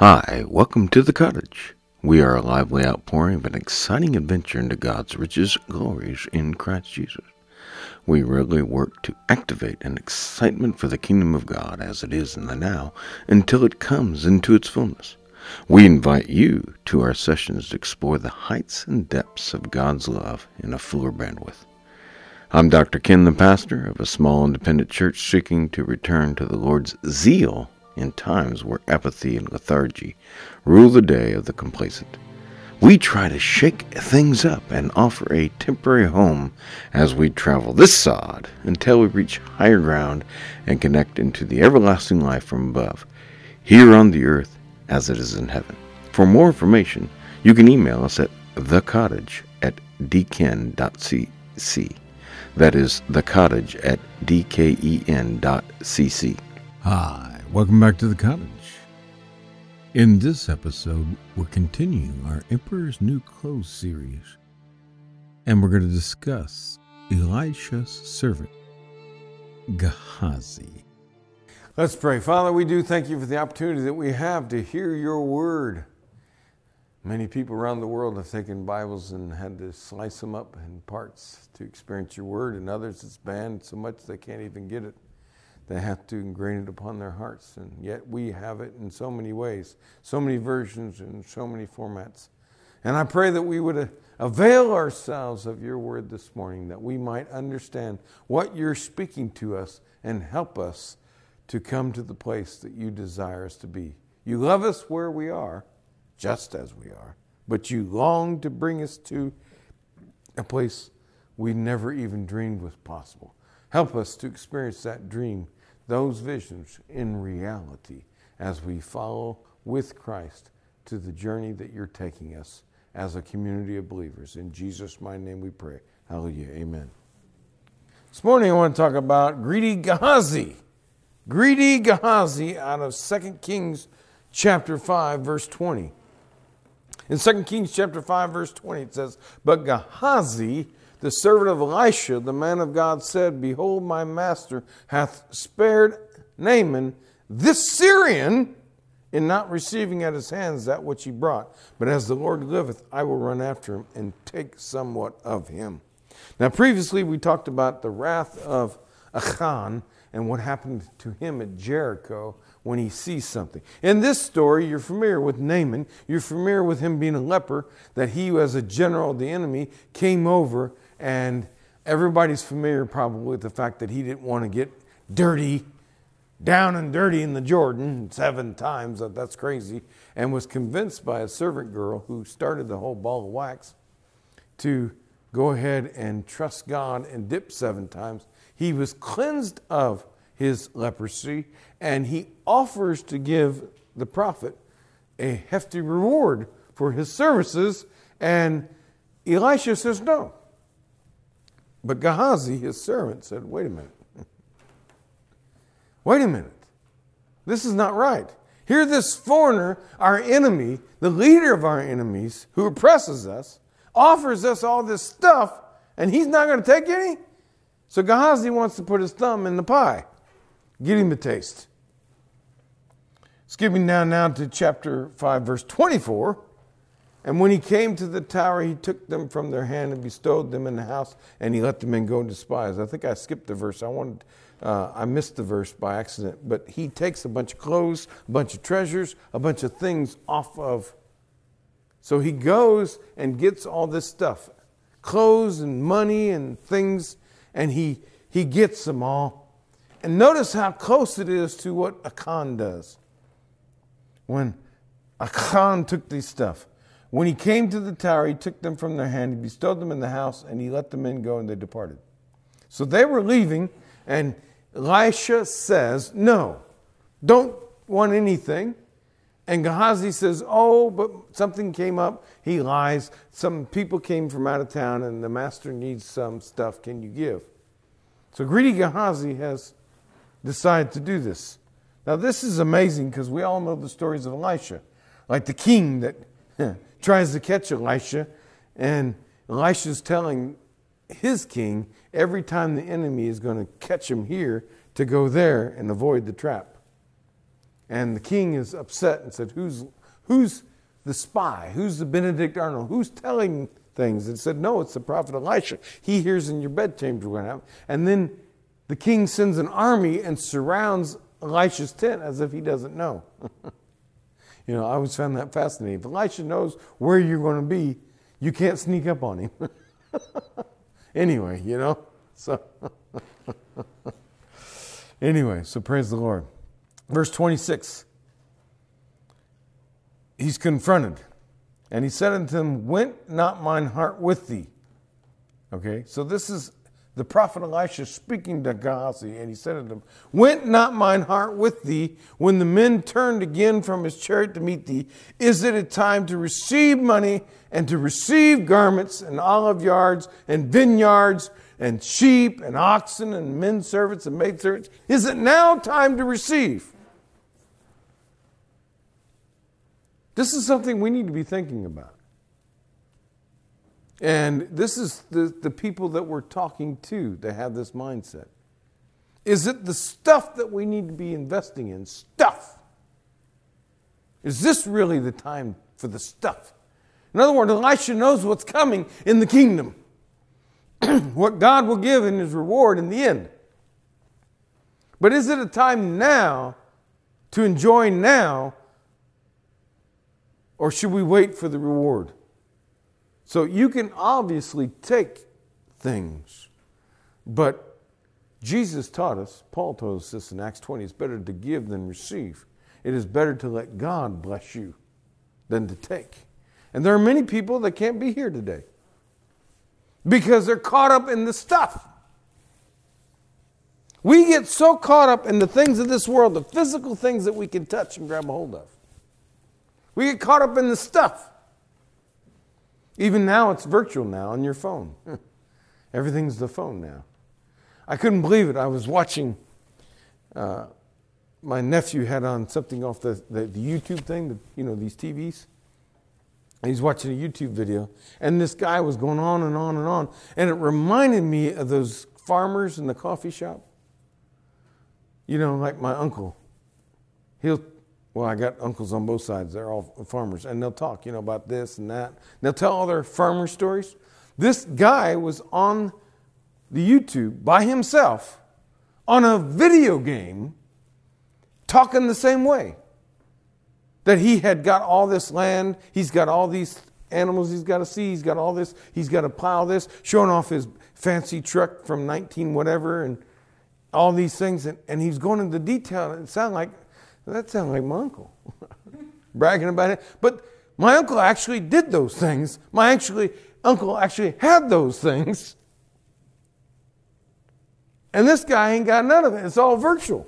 Hi, welcome to the cottage. We are a lively outpouring of an exciting adventure into God's riches, glories in Christ Jesus. We regularly work to activate an excitement for the kingdom of God as it is in the now until it comes into its fullness. We invite you to our sessions to explore the heights and depths of God's love in a fuller bandwidth. I'm Dr. Ken, the pastor of a small independent church seeking to return to the Lord's zeal in times where apathy and lethargy rule the day of the complacent. We try to shake things up and offer a temporary home as we travel this sod until we reach higher ground and connect into the everlasting life from above, here on the earth as it is in heaven. For more information, you can email us at thecottage at dken.cc. That is the cottage at dken.cc. Hi, welcome back to the cottage. In this episode, we're continuing our Emperor's New Clothes series, and we're going to discuss Elisha's servant, Gehazi. Let's pray. Father, we do thank you for the opportunity that we have to hear your word. Many people around the world have taken Bibles and had to slice them up in parts to experience your word, and others it's banned so much they can't even get it. They have to ingrain it upon their hearts, and yet we have it in so many ways, so many versions, and so many formats. And I pray that we would uh, avail ourselves of your word this morning, that we might understand what you're speaking to us and help us to come to the place that you desire us to be. You love us where we are just as we are, but you long to bring us to a place we never even dreamed was possible. Help us to experience that dream, those visions in reality as we follow with Christ to the journey that you're taking us as a community of believers. In Jesus' mighty name we pray. Hallelujah. Amen. This morning I want to talk about greedy Gehazi. Greedy Gehazi out of 2 Kings chapter 5, verse 20. In 2 Kings chapter 5, verse 20, it says, But Gehazi, the servant of Elisha, the man of God, said, Behold, my master hath spared Naaman, this Syrian, in not receiving at his hands that which he brought. But as the Lord liveth, I will run after him and take somewhat of him. Now, previously we talked about the wrath of Achan and what happened to him at Jericho when he sees something. In this story, you're familiar with Naaman. You're familiar with him being a leper, that he, as a general of the enemy, came over, and everybody's familiar probably with the fact that he didn't want to get dirty, down and dirty in the Jordan seven times. That's crazy. And was convinced by a servant girl who started the whole ball of wax to go ahead and trust God and dip seven times. He was cleansed of his leprosy, and he offers to give the prophet a hefty reward for his services. And Elisha says no. But Gehazi, his servant, said, Wait a minute. Wait a minute. This is not right. Here, this foreigner, our enemy, the leader of our enemies, who oppresses us, offers us all this stuff, and he's not going to take any? So Gehazi wants to put his thumb in the pie. Get him a taste. Skipping down now to chapter 5, verse 24. And when he came to the tower, he took them from their hand and bestowed them in the house, and he let the men go despised. I think I skipped the verse. I wanted, uh, I missed the verse by accident. But he takes a bunch of clothes, a bunch of treasures, a bunch of things off of. So he goes and gets all this stuff, clothes and money and things, and he he gets them all. And notice how close it is to what Achan does. When Achan took these stuff, when he came to the tower, he took them from their hand, he bestowed them in the house, and he let the men go, and they departed. So they were leaving, and Elisha says, No, don't want anything. And Gehazi says, Oh, but something came up. He lies. Some people came from out of town, and the master needs some stuff. Can you give? So greedy Gehazi has decided to do this. Now, this is amazing because we all know the stories of Elisha, like the king that tries to catch Elisha, and Elisha's telling his king every time the enemy is going to catch him here to go there and avoid the trap. And the king is upset and said, Who's, who's the spy? Who's the Benedict Arnold? Who's telling things? And said, No, it's the prophet Elisha. He hears in your bedchamber what happened. And then the king sends an army and surrounds Elisha's tent as if he doesn't know. you know, I always found that fascinating. If Elisha knows where you're going to be, you can't sneak up on him. anyway, you know, so. anyway, so praise the Lord. Verse 26. He's confronted. And he said unto him, Went not mine heart with thee? Okay, so this is the prophet Elisha speaking to Gehazi, and he said unto him, Went not mine heart with thee when the men turned again from his chariot to meet thee? Is it a time to receive money and to receive garments and olive yards and vineyards and sheep and oxen and men servants and maid servants? Is it now time to receive? This is something we need to be thinking about. And this is the, the people that we're talking to that have this mindset. Is it the stuff that we need to be investing in? Stuff. Is this really the time for the stuff? In other words, Elisha knows what's coming in the kingdom, what God will give in his reward in the end. But is it a time now to enjoy now, or should we wait for the reward? So you can obviously take things, but Jesus taught us, Paul told us this in Acts 20, it's better to give than receive. It is better to let God bless you than to take. And there are many people that can't be here today because they're caught up in the stuff. We get so caught up in the things of this world, the physical things that we can touch and grab a hold of. We get caught up in the stuff. Even now, it's virtual now on your phone. Everything's the phone now. I couldn't believe it. I was watching, uh, my nephew had on something off the, the, the YouTube thing, the, you know, these TVs. And he's watching a YouTube video, and this guy was going on and on and on. And it reminded me of those farmers in the coffee shop. You know, like my uncle. He'll well, I got uncles on both sides. They're all farmers. And they'll talk, you know, about this and that. They'll tell all their farmer stories. This guy was on the YouTube by himself on a video game talking the same way. That he had got all this land, he's got all these animals he's got to see, he's got all this, he's got to plow this, showing off his fancy truck from 19 whatever and all these things. And, and he's going into detail. It sounded like that sounds like my uncle. Bragging about it. But my uncle actually did those things. My actually uncle actually had those things. And this guy ain't got none of it. It's all virtual.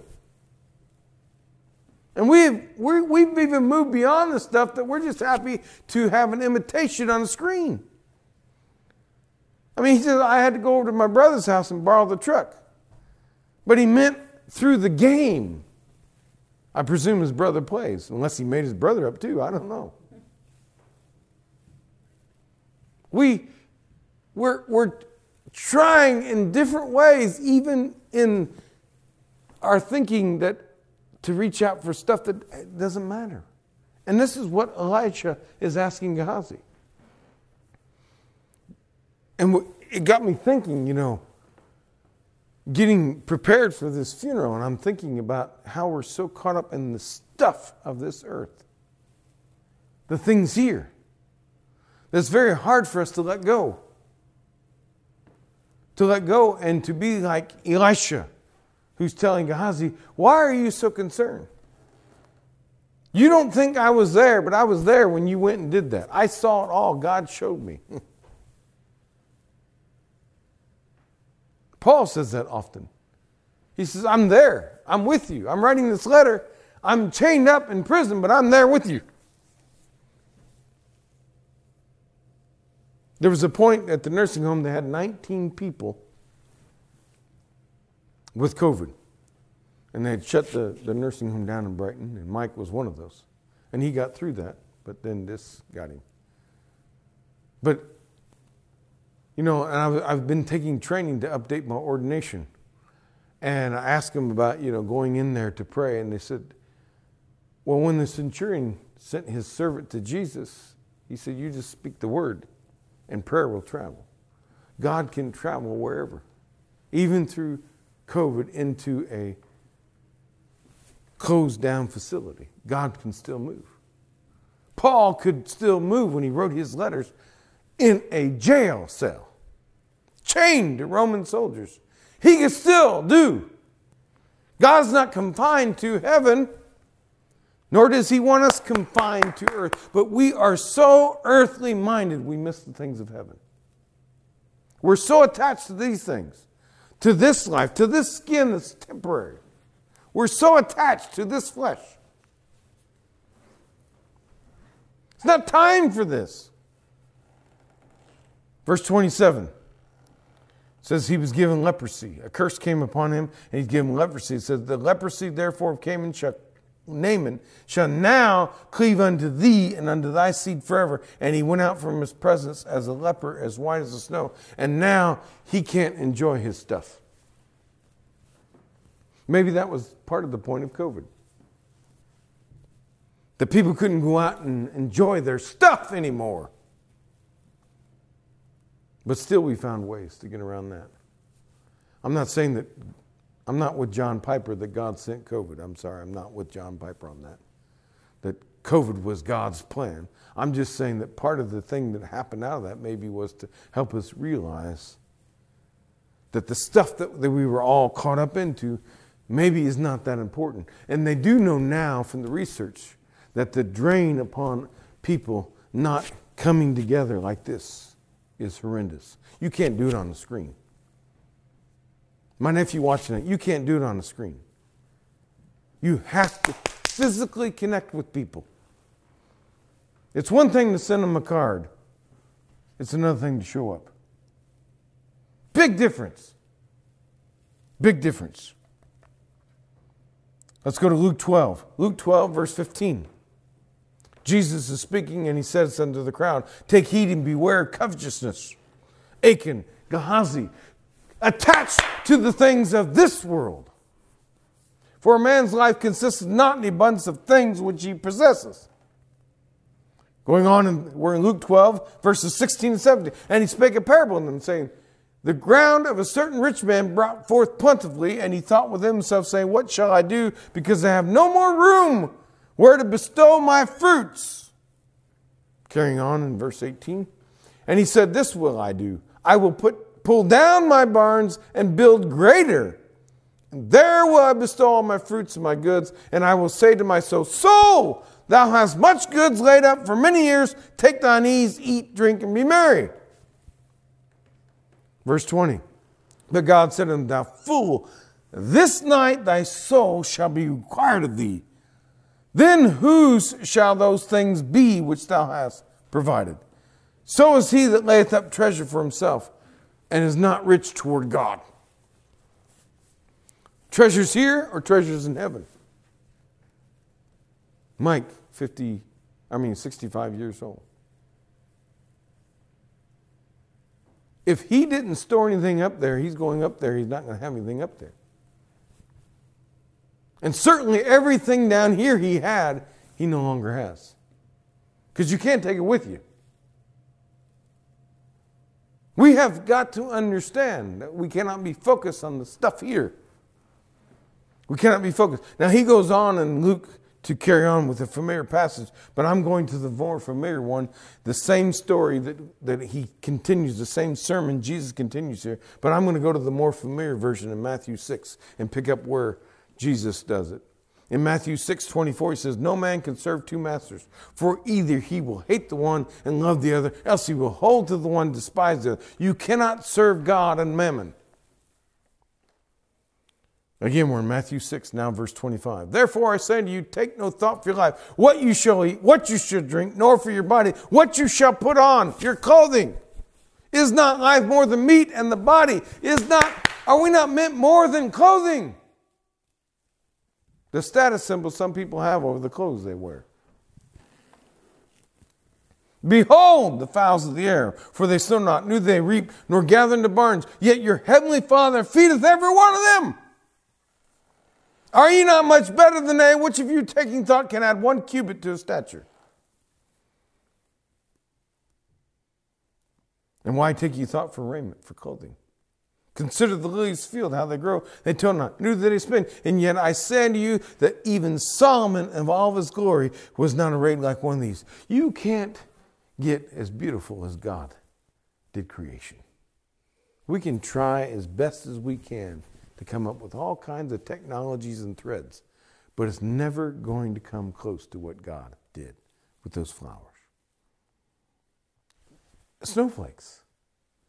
And we've, we have even moved beyond the stuff that we're just happy to have an imitation on the screen. I mean, he said, I had to go over to my brother's house and borrow the truck. But he meant through the game. I presume his brother plays, unless he made his brother up too. I don't know. We, we're, we're trying in different ways, even in our thinking that to reach out for stuff that eh, doesn't matter. And this is what Elijah is asking Gehazi. And it got me thinking, you know, getting prepared for this funeral, and I'm thinking about how we're so caught up in the stuff of this earth, the things here. That's very hard for us to let go. To let go and to be like Elisha, who's telling Gehazi, Why are you so concerned? You don't think I was there, but I was there when you went and did that. I saw it all. God showed me. Paul says that often. He says, I'm there. I'm with you. I'm writing this letter. I'm chained up in prison, but I'm there with you. There was a point at the nursing home they had 19 people with COVID. And they had shut the, the nursing home down in Brighton, and Mike was one of those. And he got through that, but then this got him. But you know, and I've, I've been taking training to update my ordination. And I asked them about, you know, going in there to pray. And they said, Well, when the centurion sent his servant to Jesus, he said, You just speak the word, and prayer will travel. God can travel wherever, even through COVID into a closed down facility. God can still move. Paul could still move when he wrote his letters in a jail cell, chained to Roman soldiers. He can still do. God's not confined to heaven, nor does he want us confined to earth. But we are so earthly minded, we miss the things of heaven. We're so attached to these things, to this life, to this skin that's temporary. We're so attached to this flesh. It's not time for this. Verse 27 says he was given leprosy. A curse came upon him, and he's given leprosy. It says, The leprosy therefore of and shall Naaman shall now cleave unto thee and unto thy seed forever. And he went out from his presence as a leper, as white as the snow. And now he can't enjoy his stuff. Maybe that was part of the point of COVID. The people couldn't go out and enjoy their stuff anymore. But still, we found ways to get around that. I'm not saying that I'm not with John Piper that God sent COVID. I'm sorry, I'm not with John Piper on that. That COVID was God's plan. I'm just saying that part of the thing that happened out of that maybe was to help us realize that the stuff that, that we were all caught up into maybe is not that important. And they do know now from the research that the drain upon people not coming together like this is horrendous. You can't do it on the screen. My nephew watching it, you can't do it on the screen. You have to physically connect with people. It's one thing to send them a card, it's another thing to show up. Big difference. Big difference. Let's go to Luke 12. Luke 12, verse 15. Jesus is speaking and he says unto the crowd, Take heed and beware of covetousness. Achan, Gehazi, attached to the things of this world. For a man's life consists not in the abundance of things which he possesses. Going on, in, we're in Luke 12, verses 16 and 17. And he spake a parable in them, saying, The ground of a certain rich man brought forth plentifully, and he thought within himself, saying, What shall I do? Because I have no more room where to bestow my fruits. Carrying on in verse 18. And he said, This will I do. I will put pull down my barns and build greater. And there will I bestow all my fruits and my goods, and I will say to my soul, Soul, thou hast much goods laid up for many years. Take thine ease, eat, drink, and be merry. Verse 20. But God said unto him, Thou fool, this night thy soul shall be required of thee. Then whose shall those things be which thou hast provided? So is he that layeth up treasure for himself and is not rich toward God. Treasures here or treasures in heaven? Mike, 50, I mean 65 years old. If he didn't store anything up there, he's going up there, he's not going to have anything up there. And certainly everything down here he had, he no longer has. Because you can't take it with you. We have got to understand that we cannot be focused on the stuff here. We cannot be focused. Now, he goes on in Luke to carry on with a familiar passage, but I'm going to the more familiar one, the same story that, that he continues, the same sermon Jesus continues here, but I'm going to go to the more familiar version in Matthew 6 and pick up where Jesus does it. In Matthew 6 24, he says, No man can serve two masters, for either he will hate the one and love the other, else he will hold to the one despise the other. You cannot serve God and mammon. Again, we're in Matthew 6, now verse 25. Therefore I say to you, take no thought for your life, what you shall eat, what you shall drink, nor for your body, what you shall put on, your clothing. Is not life more than meat, and the body is not, are we not meant more than clothing? The status symbol some people have over the clothes they wear. Behold the fowls of the air, for they sow not, neither they reap, nor gather into barns, yet your heavenly Father feedeth every one of them. Are ye not much better than they? Which of you taking thought can add one cubit to his stature? And why take you thought for raiment, for clothing? Consider the lilies field, how they grow. They toil not, nor do they spin. And yet I say unto you that even Solomon of all his glory was not arrayed like one of these. You can't get as beautiful as God did creation. We can try as best as we can to come up with all kinds of technologies and threads, but it's never going to come close to what God did with those flowers. Snowflakes.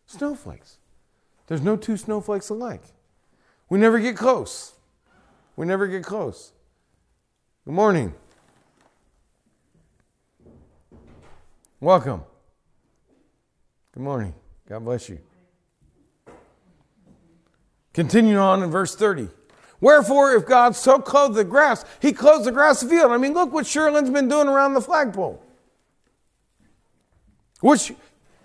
Snowflakes. There's no two snowflakes alike. We never get close. We never get close. Good morning. Welcome. Good morning. God bless you. Continue on in verse 30. Wherefore, if God so clothed the grass, he clothes the grass field. I mean, look what Sherlin's been doing around the flagpole. Which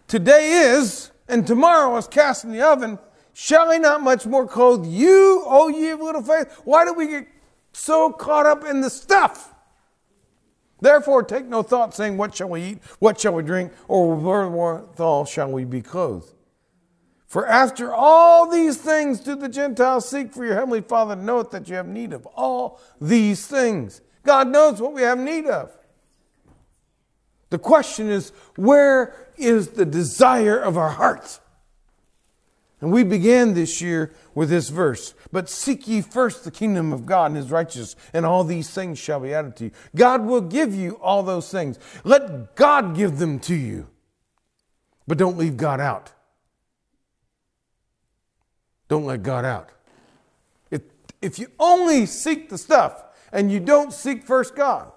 today is, and tomorrow is cast in the oven. Shall he not much more clothe you, O ye of little faith? Why do we get so caught up in the stuff? Therefore, take no thought, saying, What shall we eat? What shall we drink? Or wherewithal shall we be clothed? For after all these things do the Gentiles seek, for your heavenly Father knoweth that you have need of all these things. God knows what we have need of. The question is, where is the desire of our hearts? And we began this year with this verse. But seek ye first the kingdom of God and his righteousness, and all these things shall be added to you. God will give you all those things. Let God give them to you. But don't leave God out. Don't let God out. If, if you only seek the stuff and you don't seek first God,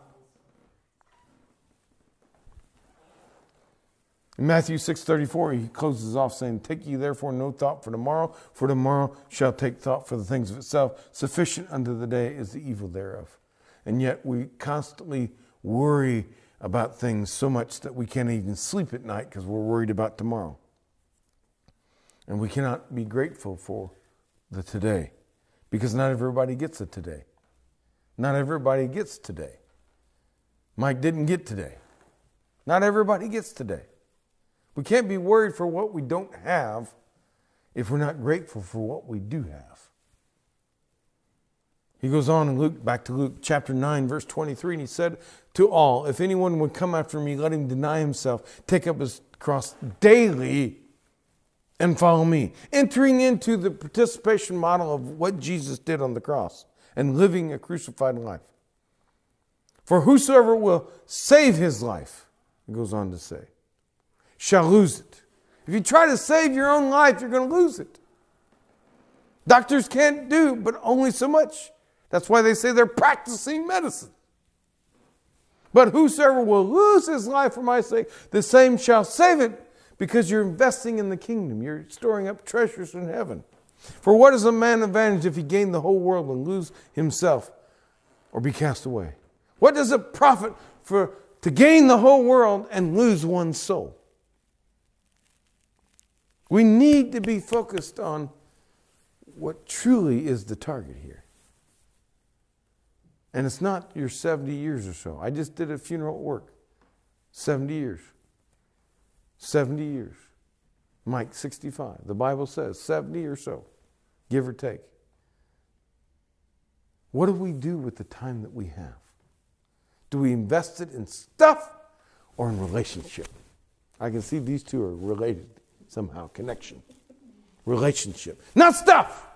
In Matthew 6:34, he closes off saying, "Take ye therefore no thought for tomorrow, for tomorrow shall take thought for the things of itself. Sufficient unto the day is the evil thereof." And yet we constantly worry about things so much that we can't even sleep at night because we're worried about tomorrow. And we cannot be grateful for the today because not everybody gets a today. Not everybody gets today. Mike didn't get today. Not everybody gets today. We can't be worried for what we don't have if we're not grateful for what we do have. He goes on in Luke, back to Luke chapter 9, verse 23, and he said to all, If anyone would come after me, let him deny himself, take up his cross daily, and follow me. Entering into the participation model of what Jesus did on the cross and living a crucified life. For whosoever will save his life, he goes on to say, shall lose it. If you try to save your own life, you're going to lose it. Doctors can't do, but only so much. That's why they say they're practicing medicine. But whosoever will lose his life for my sake, the same shall save it, because you're investing in the kingdom. You're storing up treasures in heaven. For what is a man advantage if he gain the whole world and lose himself or be cast away? What does it profit for to gain the whole world and lose one's soul? We need to be focused on what truly is the target here. And it's not your 70 years or so. I just did a funeral at work. 70 years. 70 years. Mike, 65. The Bible says 70 or so, give or take. What do we do with the time that we have? Do we invest it in stuff or in relationship? I can see these two are related somehow connection, relationship, not stuff.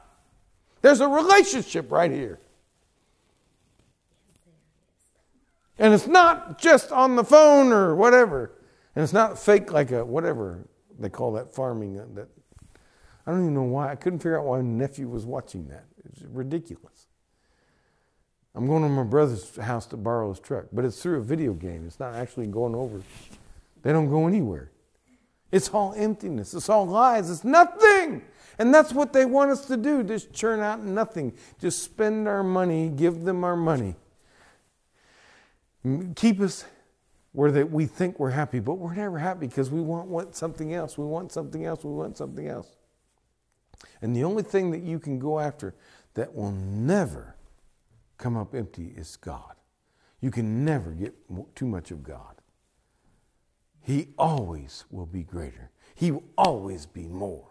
There's a relationship right here. And it's not just on the phone or whatever. And it's not fake like a whatever they call that farming. Uh, that I don't even know why. I couldn't figure out why my nephew was watching that. It's ridiculous. I'm going to my brother's house to borrow his truck, but it's through a video game. It's not actually going over. They don't go anywhere. It's all emptiness. It's all lies. It's nothing. And that's what they want us to do just churn out nothing. Just spend our money, give them our money. Keep us where they, we think we're happy, but we're never happy because we want, want something else. We want something else. We want something else. And the only thing that you can go after that will never come up empty is God. You can never get too much of God. He always will be greater. He will always be more.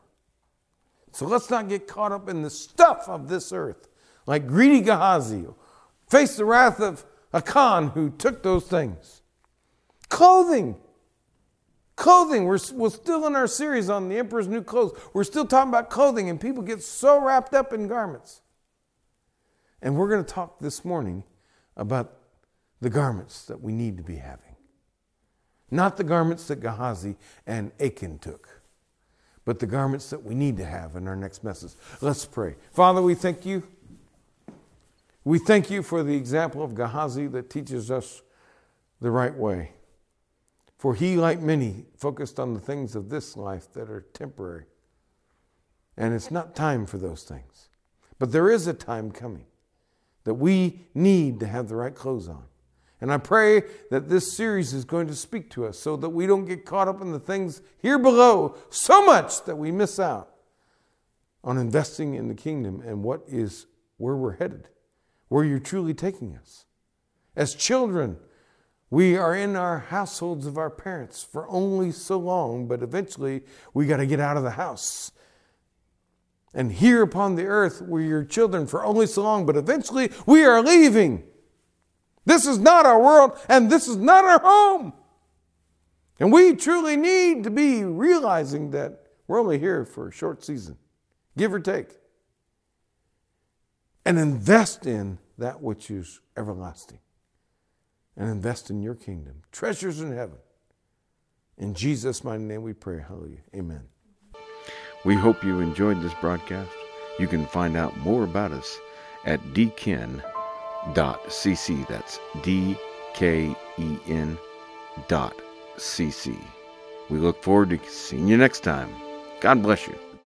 So let's not get caught up in the stuff of this earth, like greedy Gehazi. Face the wrath of Achan who took those things. Clothing. Clothing. We're, we're still in our series on the emperor's new clothes. We're still talking about clothing, and people get so wrapped up in garments. And we're going to talk this morning about the garments that we need to be having. Not the garments that Gehazi and Achan took, but the garments that we need to have in our next message. Let's pray. Father, we thank you. We thank you for the example of Gehazi that teaches us the right way. For he, like many, focused on the things of this life that are temporary. And it's not time for those things. But there is a time coming that we need to have the right clothes on. And I pray that this series is going to speak to us so that we don't get caught up in the things here below so much that we miss out on investing in the kingdom and what is where we're headed, where you're truly taking us. As children, we are in our households of our parents for only so long, but eventually we got to get out of the house and here upon the earth we're your children for only so long, but eventually we are leaving. This is not our world, and this is not our home. And we truly need to be realizing that we're only here for a short season, give or take, and invest in that which is everlasting, and invest in your kingdom, treasures in heaven. In Jesus' mighty name we pray. Hallelujah. Amen. We hope you enjoyed this broadcast. You can find out more about us at dken.cc. That's D K E N dot cc. We look forward to seeing you next time. God bless you.